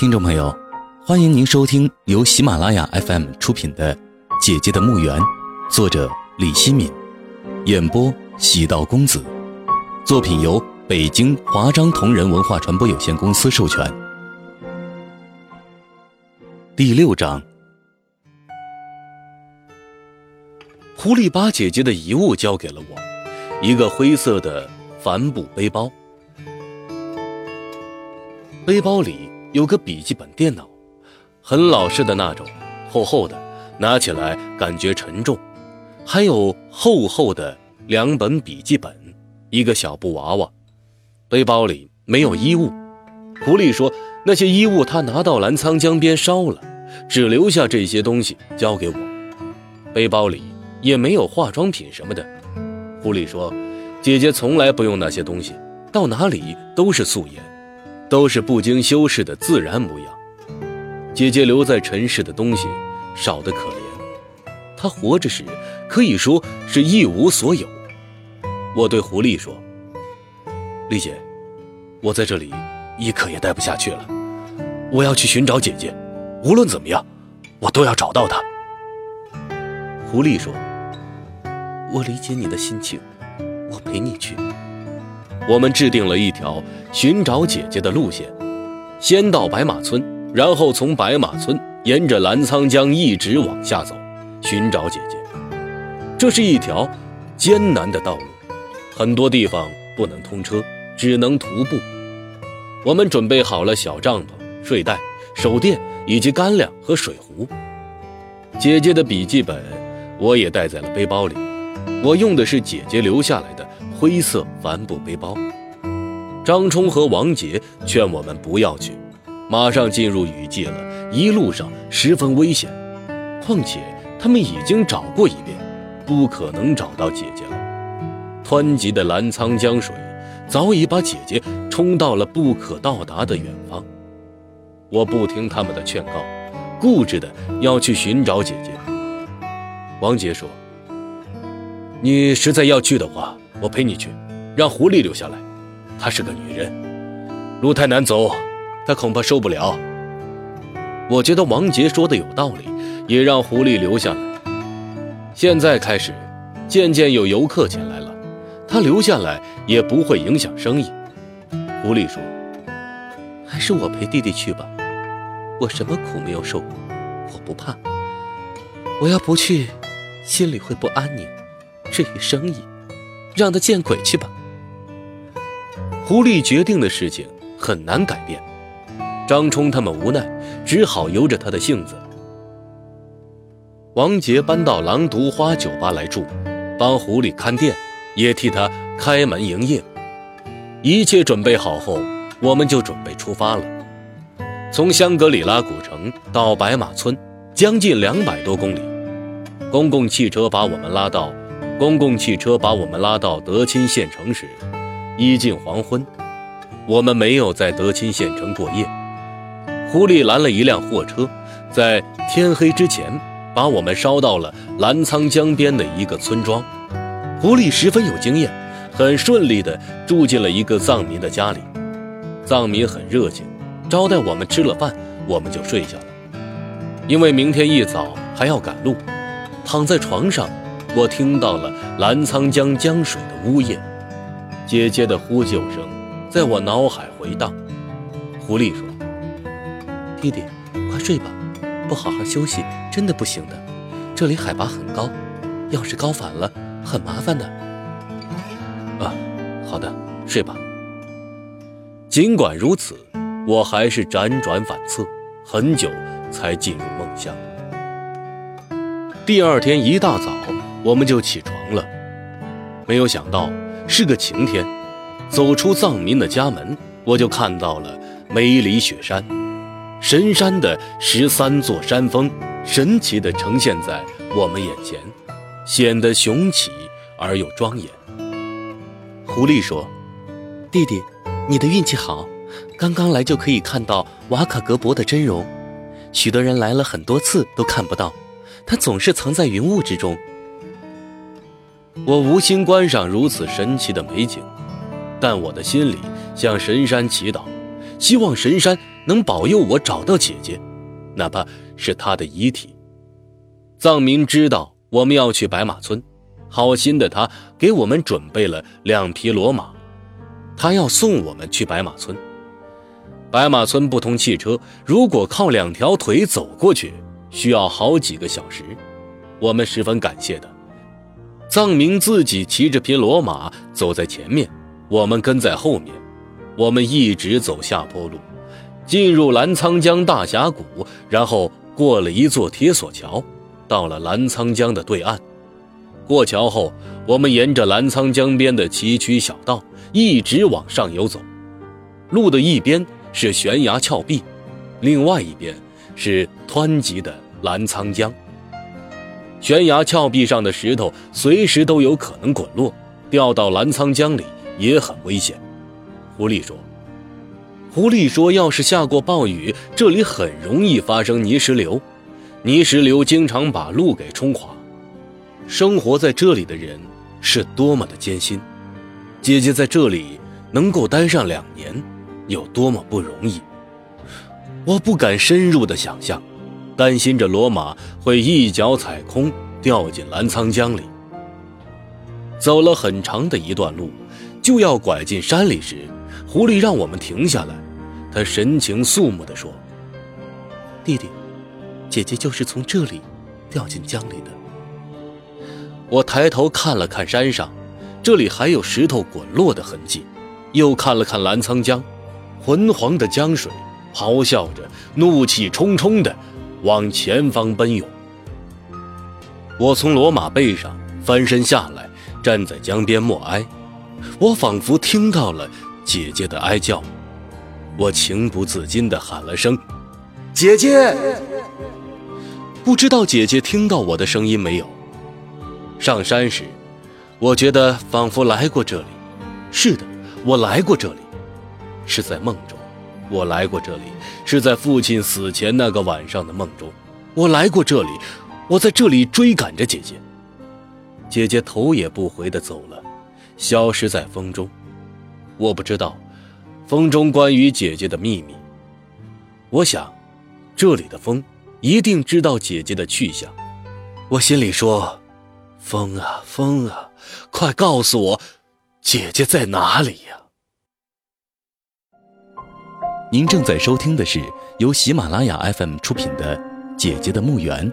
听众朋友，欢迎您收听由喜马拉雅 FM 出品的《姐姐的墓园》，作者李希敏，演播喜道公子。作品由北京华章同仁文化传播有限公司授权。第六章，狐狸把姐姐的遗物交给了我，一个灰色的帆布背包，背包里。有个笔记本电脑，很老式的那种，厚厚的，拿起来感觉沉重。还有厚厚的两本笔记本，一个小布娃娃。背包里没有衣物，狐狸说那些衣物他拿到澜沧江边烧了，只留下这些东西交给我。背包里也没有化妆品什么的。狐狸说，姐姐从来不用那些东西，到哪里都是素颜。都是不经修饰的自然模样。姐姐留在尘世的东西少得可怜，她活着时可以说是一无所有。我对狐狸说：“丽姐，我在这里一刻也待不下去了，我要去寻找姐姐，无论怎么样，我都要找到她。”狐狸说：“我理解你的心情，我陪你去。”我们制定了一条寻找姐姐的路线，先到白马村，然后从白马村沿着澜沧江一直往下走，寻找姐姐。这是一条艰难的道路，很多地方不能通车，只能徒步。我们准备好了小帐篷、睡袋、手电以及干粮和水壶。姐姐的笔记本我也带在了背包里，我用的是姐姐留下来的。灰色帆布背包，张冲和王杰劝我们不要去，马上进入雨季了，一路上十分危险。况且他们已经找过一遍，不可能找到姐姐了。湍急的澜沧江水早已把姐姐冲到了不可到达的远方。我不听他们的劝告，固执的要去寻找姐姐。王杰说：“你实在要去的话。”我陪你去，让狐狸留下来。她是个女人，路太难走，她恐怕受不了。我觉得王杰说的有道理，也让狐狸留下来。现在开始，渐渐有游客前来了，他留下来也不会影响生意。狐狸说：“还是我陪弟弟去吧，我什么苦没有受过，我不怕。我要不去，心里会不安宁。至于生意……”让他见鬼去吧！狐狸决定的事情很难改变，张冲他们无奈，只好由着他的性子。王杰搬到狼毒花酒吧来住，帮狐狸看店，也替他开门营业。一切准备好后，我们就准备出发了。从香格里拉古城到白马村，将近两百多公里，公共汽车把我们拉到。公共汽车把我们拉到德钦县城时，已近黄昏。我们没有在德钦县城过夜。狐狸拦了一辆货车，在天黑之前把我们捎到了澜沧江边的一个村庄。狐狸十分有经验，很顺利地住进了一个藏民的家里。藏民很热情，招待我们吃了饭，我们就睡下了。因为明天一早还要赶路，躺在床上。我听到了澜沧江江水的呜咽，姐姐的呼救声在我脑海回荡。狐狸说：“弟弟，快睡吧，不好好休息真的不行的。这里海拔很高，要是高反了很麻烦的。”啊，好的，睡吧。尽管如此，我还是辗转反侧，很久才进入梦乡。第二天一大早。我们就起床了，没有想到是个晴天。走出藏民的家门，我就看到了梅里雪山，神山的十三座山峰神奇地呈现在我们眼前，显得雄奇而又庄严。狐狸说：“弟弟，你的运气好，刚刚来就可以看到瓦卡格博的真容。许多人来了很多次都看不到，他总是藏在云雾之中。”我无心观赏如此神奇的美景，但我的心里向神山祈祷，希望神山能保佑我找到姐姐，哪怕是她的遗体。藏民知道我们要去白马村，好心的他给我们准备了两匹骡马，他要送我们去白马村。白马村不通汽车，如果靠两条腿走过去，需要好几个小时。我们十分感谢的。藏民自己骑着匹骡马走在前面，我们跟在后面。我们一直走下坡路，进入澜沧江大峡谷，然后过了一座铁索桥，到了澜沧江的对岸。过桥后，我们沿着澜沧江边的崎岖小道一直往上游走。路的一边是悬崖峭壁，另外一边是湍急的澜沧江。悬崖峭壁上的石头随时都有可能滚落，掉到澜沧江里也很危险。狐狸说：“狐狸说，要是下过暴雨，这里很容易发生泥石流，泥石流经常把路给冲垮。生活在这里的人是多么的艰辛。姐姐在这里能够待上两年，有多么不容易。我不敢深入的想象。”担心着罗马会一脚踩空掉进澜沧江里。走了很长的一段路，就要拐进山里时，狐狸让我们停下来。他神情肃穆地说：“弟弟，姐姐就是从这里掉进江里的。”我抬头看了看山上，这里还有石头滚落的痕迹；又看了看澜沧江，浑黄的江水咆哮着，怒气冲冲的。往前方奔涌。我从骡马背上翻身下来，站在江边默哀。我仿佛听到了姐姐的哀叫，我情不自禁地喊了声“姐姐”。不知道姐姐听到我的声音没有？上山时，我觉得仿佛来过这里。是的，我来过这里，是在梦中。我来过这里，是在父亲死前那个晚上的梦中。我来过这里，我在这里追赶着姐姐。姐姐头也不回地走了，消失在风中。我不知道风中关于姐姐的秘密。我想，这里的风一定知道姐姐的去向。我心里说：“风啊，风啊，快告诉我，姐姐在哪里呀？”您正在收听的是由喜马拉雅 FM 出品的《姐姐的墓园》。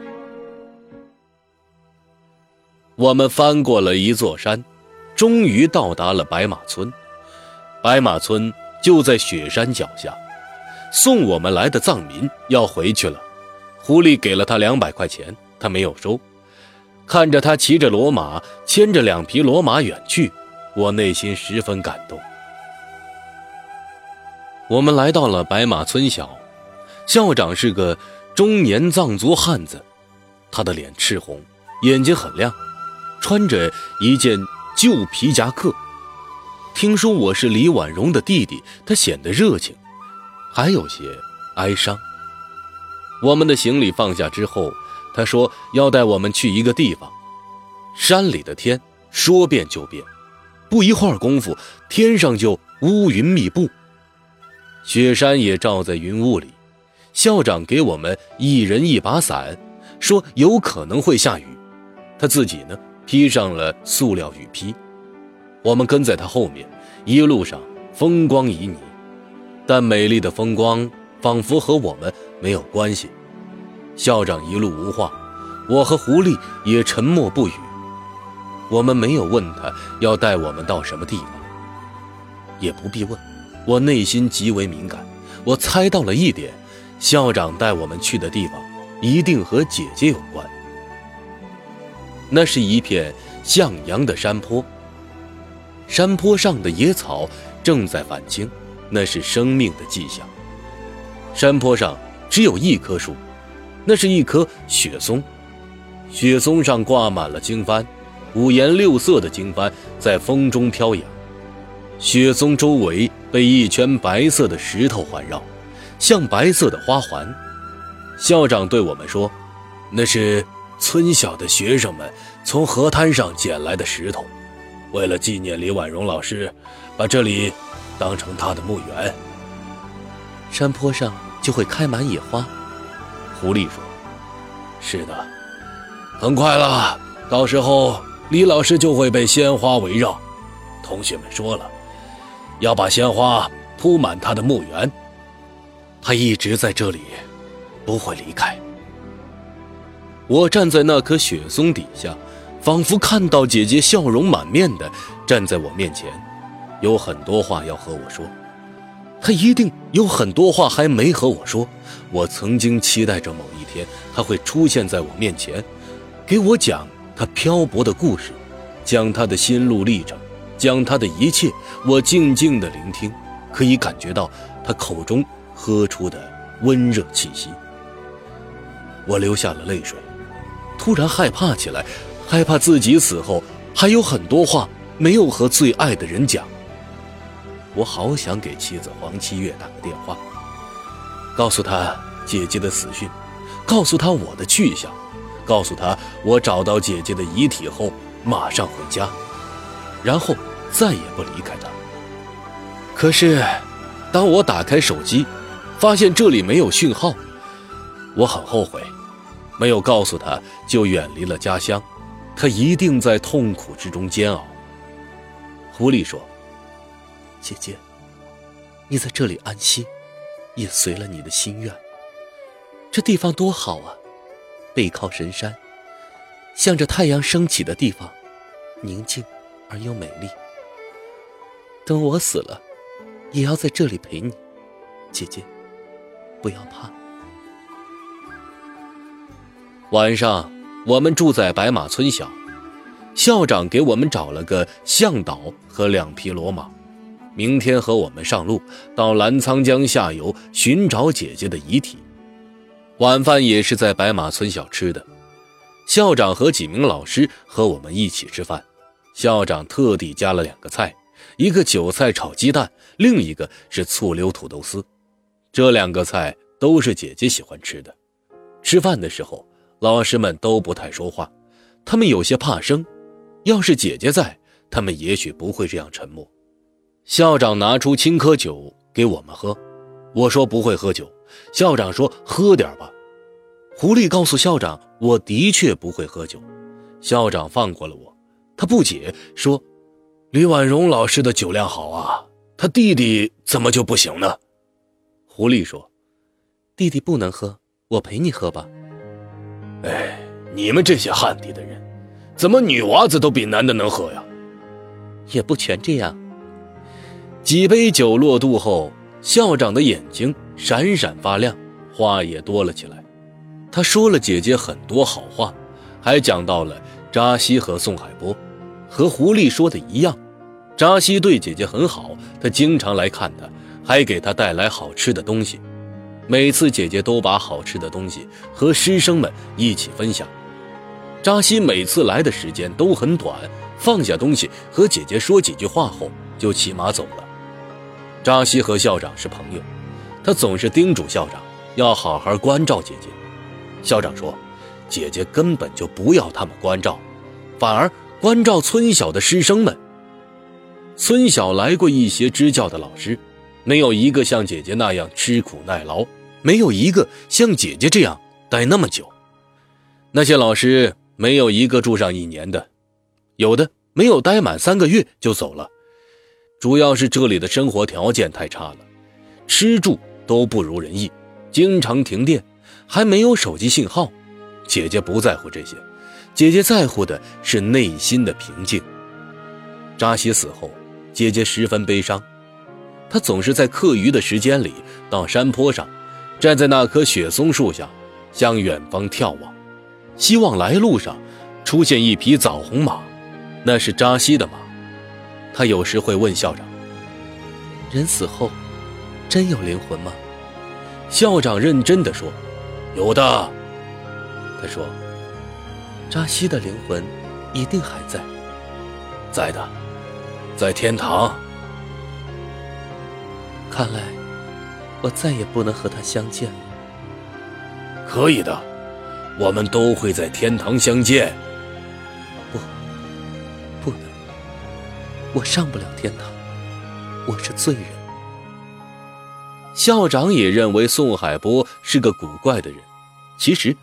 我们翻过了一座山，终于到达了白马村。白马村就在雪山脚下。送我们来的藏民要回去了，狐狸给了他两百块钱，他没有收。看着他骑着骡马，牵着两匹骡马远去，我内心十分感动。我们来到了白马村小，校长是个中年藏族汉子，他的脸赤红，眼睛很亮，穿着一件旧皮夹克。听说我是李婉容的弟弟，他显得热情，还有些哀伤。我们的行李放下之后，他说要带我们去一个地方。山里的天说变就变，不一会儿功夫，天上就乌云密布。雪山也罩在云雾里，校长给我们一人一把伞，说有可能会下雨。他自己呢，披上了塑料雨披。我们跟在他后面，一路上风光旖旎，但美丽的风光仿佛和我们没有关系。校长一路无话，我和狐狸也沉默不语。我们没有问他要带我们到什么地方，也不必问。我内心极为敏感，我猜到了一点，校长带我们去的地方一定和姐姐有关。那是一片向阳的山坡，山坡上的野草正在返青，那是生命的迹象。山坡上只有一棵树，那是一棵雪松，雪松上挂满了经幡，五颜六色的经幡在风中飘扬。雪松周围被一圈白色的石头环绕，像白色的花环。校长对我们说：“那是村小的学生们从河滩上捡来的石头，为了纪念李婉容老师，把这里当成他的墓园。”山坡上就会开满野花。狐狸说：“是的，很快了，到时候李老师就会被鲜花围绕。同学们说了，要把鲜花铺满他的墓园。他一直在这里，不会离开。”我站在那棵雪松底下，仿佛看到姐姐笑容满面的站在我面前，有很多话要和我说。她一定有很多话还没和我说。我曾经期待着某一天，她会出现在我面前，给我讲她漂泊的故事，讲她的心路历程，讲他的一切。我静静的聆听，可以感觉到他口中喝出的温热气息。我流下了泪水。突然害怕起来，害怕自己死后还有很多话没有和最爱的人讲。我好想给妻子黄七月打个电话，告诉她姐姐的死讯，告诉她我的去向，告诉她我找到姐姐的遗体后马上回家，然后再也不离开他。可是，当我打开手机，发现这里没有讯号，我很后悔。没有告诉他就远离了家乡，他一定在痛苦之中煎熬。狐狸说：“姐姐，你在这里安息，也随了你的心愿。这地方多好啊，背靠神山，向着太阳升起的地方，宁静而又美丽。等我死了，也要在这里陪你，姐姐，不要怕。”晚上，我们住在白马村小，校长给我们找了个向导和两匹骡马，明天和我们上路到澜沧江下游寻找姐姐的遗体。晚饭也是在白马村小吃的，校长和几名老师和我们一起吃饭。校长特地加了两个菜，一个韭菜炒鸡蛋，另一个是醋溜土豆丝。这两个菜都是姐姐喜欢吃的。吃饭的时候。老师们都不太说话，他们有些怕生。要是姐姐在，他们也许不会这样沉默。校长拿出青稞酒给我们喝，我说不会喝酒。校长说喝点吧。狐狸告诉校长，我的确不会喝酒。校长放过了我。他不解说：“李婉容老师的酒量好啊，他弟弟怎么就不行呢？”狐狸说：“弟弟不能喝，我陪你喝吧。”哎，你们这些汉地的人，怎么女娃子都比男的能喝呀？也不全这样。几杯酒落肚后，校长的眼睛闪闪发亮，话也多了起来。他说了姐姐很多好话，还讲到了扎西和宋海波，和狐狸说的一样。扎西对姐姐很好，他经常来看她，还给她带来好吃的东西。每次姐姐都把好吃的东西和师生们一起分享。扎西每次来的时间都很短，放下东西和姐姐说几句话后就骑马走了。扎西和校长是朋友，他总是叮嘱校长要好好关照姐姐。校长说，姐姐根本就不要他们关照，反而关照村小的师生们。村小来过一些支教的老师，没有一个像姐姐那样吃苦耐劳。没有一个像姐姐这样待那么久，那些老师没有一个住上一年的，有的没有待满三个月就走了。主要是这里的生活条件太差了，吃住都不如人意，经常停电，还没有手机信号。姐姐不在乎这些，姐姐在乎的是内心的平静。扎西死后，姐姐十分悲伤，她总是在课余的时间里到山坡上。站在那棵雪松树下，向远方眺望，希望来路上出现一匹枣红马，那是扎西的马。他有时会问校长：“人死后，真有灵魂吗？”校长认真地说：“有的。”他说：“扎西的灵魂一定还在，在的，在天堂。”看来。我再也不能和他相见了。可以的，我们都会在天堂相见。不，不能，我上不了天堂，我是罪人。校长也认为宋海波是个古怪的人。其实，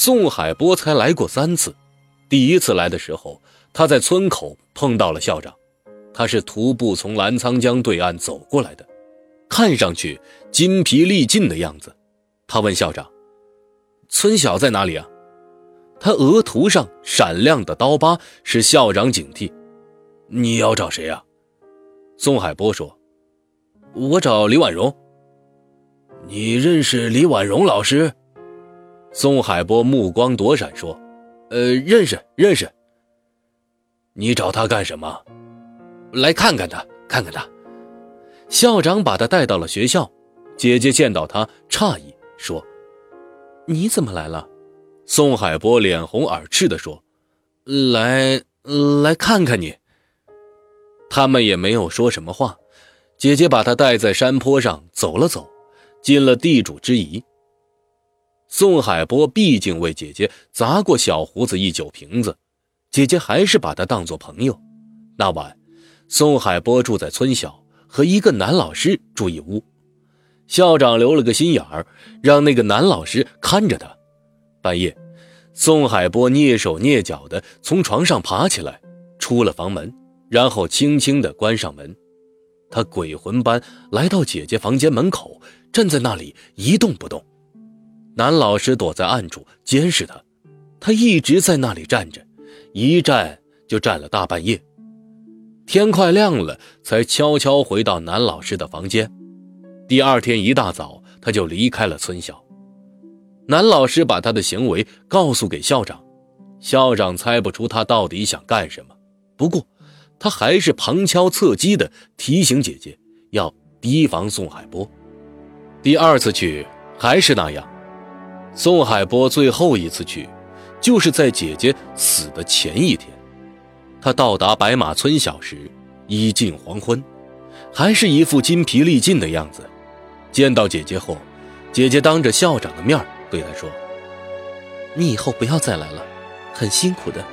宋海波才来过三次。第一次来的时候，他在村口碰到了校长，他是徒步从澜沧江对岸走过来的，看上去筋疲力尽的样子。他问校长：“村小在哪里啊？”他额头上闪亮的刀疤使校长警惕。“你要找谁呀？”宋海波说：“我找李婉容。”你认识李婉容老师？宋海波目光躲闪说：“呃，认识，认识。你找他干什么？来看看他，看看他。”校长把他带到了学校。姐姐见到他，诧异说：“你怎么来了？”宋海波脸红耳赤地说：“来，来看看你。”他们也没有说什么话。姐姐把他带在山坡上走了走。尽了地主之谊。宋海波毕竟为姐姐砸过小胡子一酒瓶子，姐姐还是把他当作朋友。那晚，宋海波住在村小，和一个男老师住一屋。校长留了个心眼儿，让那个男老师看着他。半夜，宋海波蹑手蹑脚地从床上爬起来，出了房门，然后轻轻地关上门。他鬼魂般来到姐姐房间门口。站在那里一动不动，男老师躲在暗处监视他，他一直在那里站着，一站就站了大半夜。天快亮了，才悄悄回到男老师的房间。第二天一大早，他就离开了村小。男老师把他的行为告诉给校长，校长猜不出他到底想干什么，不过他还是旁敲侧击地提醒姐姐要提防宋海波。第二次去还是那样，宋海波最后一次去，就是在姐姐死的前一天。他到达白马村小时，已近黄昏，还是一副筋疲力尽的样子。见到姐姐后，姐姐当着校长的面对他说：“你以后不要再来了，很辛苦的。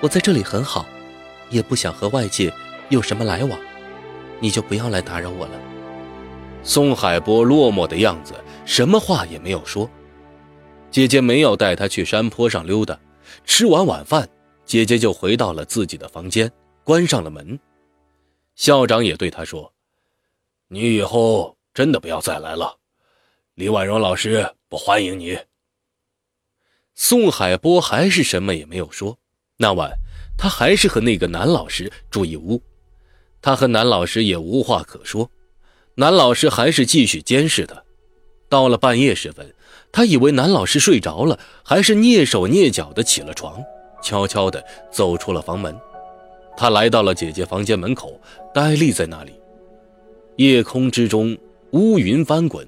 我在这里很好，也不想和外界有什么来往，你就不要来打扰我了。”宋海波落寞的样子，什么话也没有说。姐姐没有带他去山坡上溜达。吃完晚饭，姐姐就回到了自己的房间，关上了门。校长也对他说：“你以后真的不要再来了，李婉容老师不欢迎你。”宋海波还是什么也没有说。那晚，他还是和那个男老师住一屋，他和男老师也无话可说。男老师还是继续监视他。到了半夜时分，他以为男老师睡着了，还是蹑手蹑脚的起了床，悄悄的走出了房门。他来到了姐姐房间门口，呆立在那里。夜空之中乌云翻滚，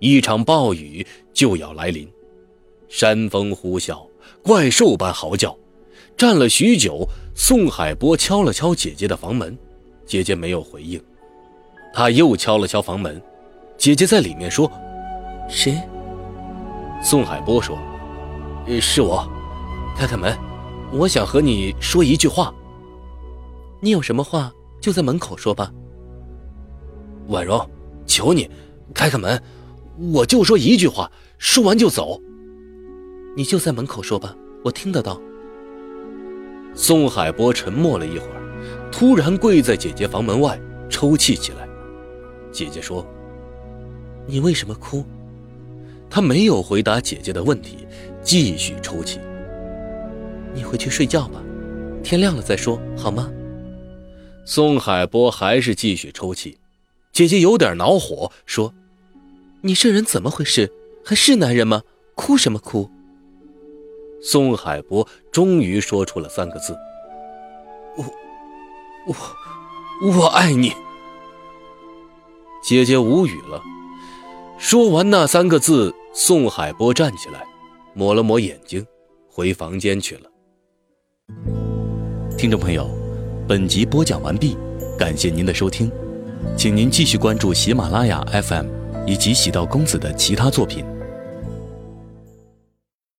一场暴雨就要来临。山风呼啸，怪兽般嚎叫。站了许久，宋海波敲了敲姐姐的房门，姐姐没有回应。他又敲了敲房门，姐姐在里面说：“谁？”宋海波说：“是我，开开门，我想和你说一句话。你有什么话就在门口说吧。”婉容，求你开开门，我就说一句话，说完就走。你就在门口说吧，我听得到。宋海波沉默了一会儿，突然跪在姐姐房门外抽泣起来。姐姐说：“你为什么哭？”他没有回答姐姐的问题，继续抽泣。你回去睡觉吧，天亮了再说，好吗？宋海波还是继续抽泣。姐姐有点恼火，说：“你这人怎么回事？还是男人吗？哭什么哭？”宋海波终于说出了三个字：“我，我，我爱你。”姐姐无语了。说完那三个字，宋海波站起来，抹了抹眼睛，回房间去了。听众朋友，本集播讲完毕，感谢您的收听，请您继续关注喜马拉雅 FM 以及喜道公子的其他作品。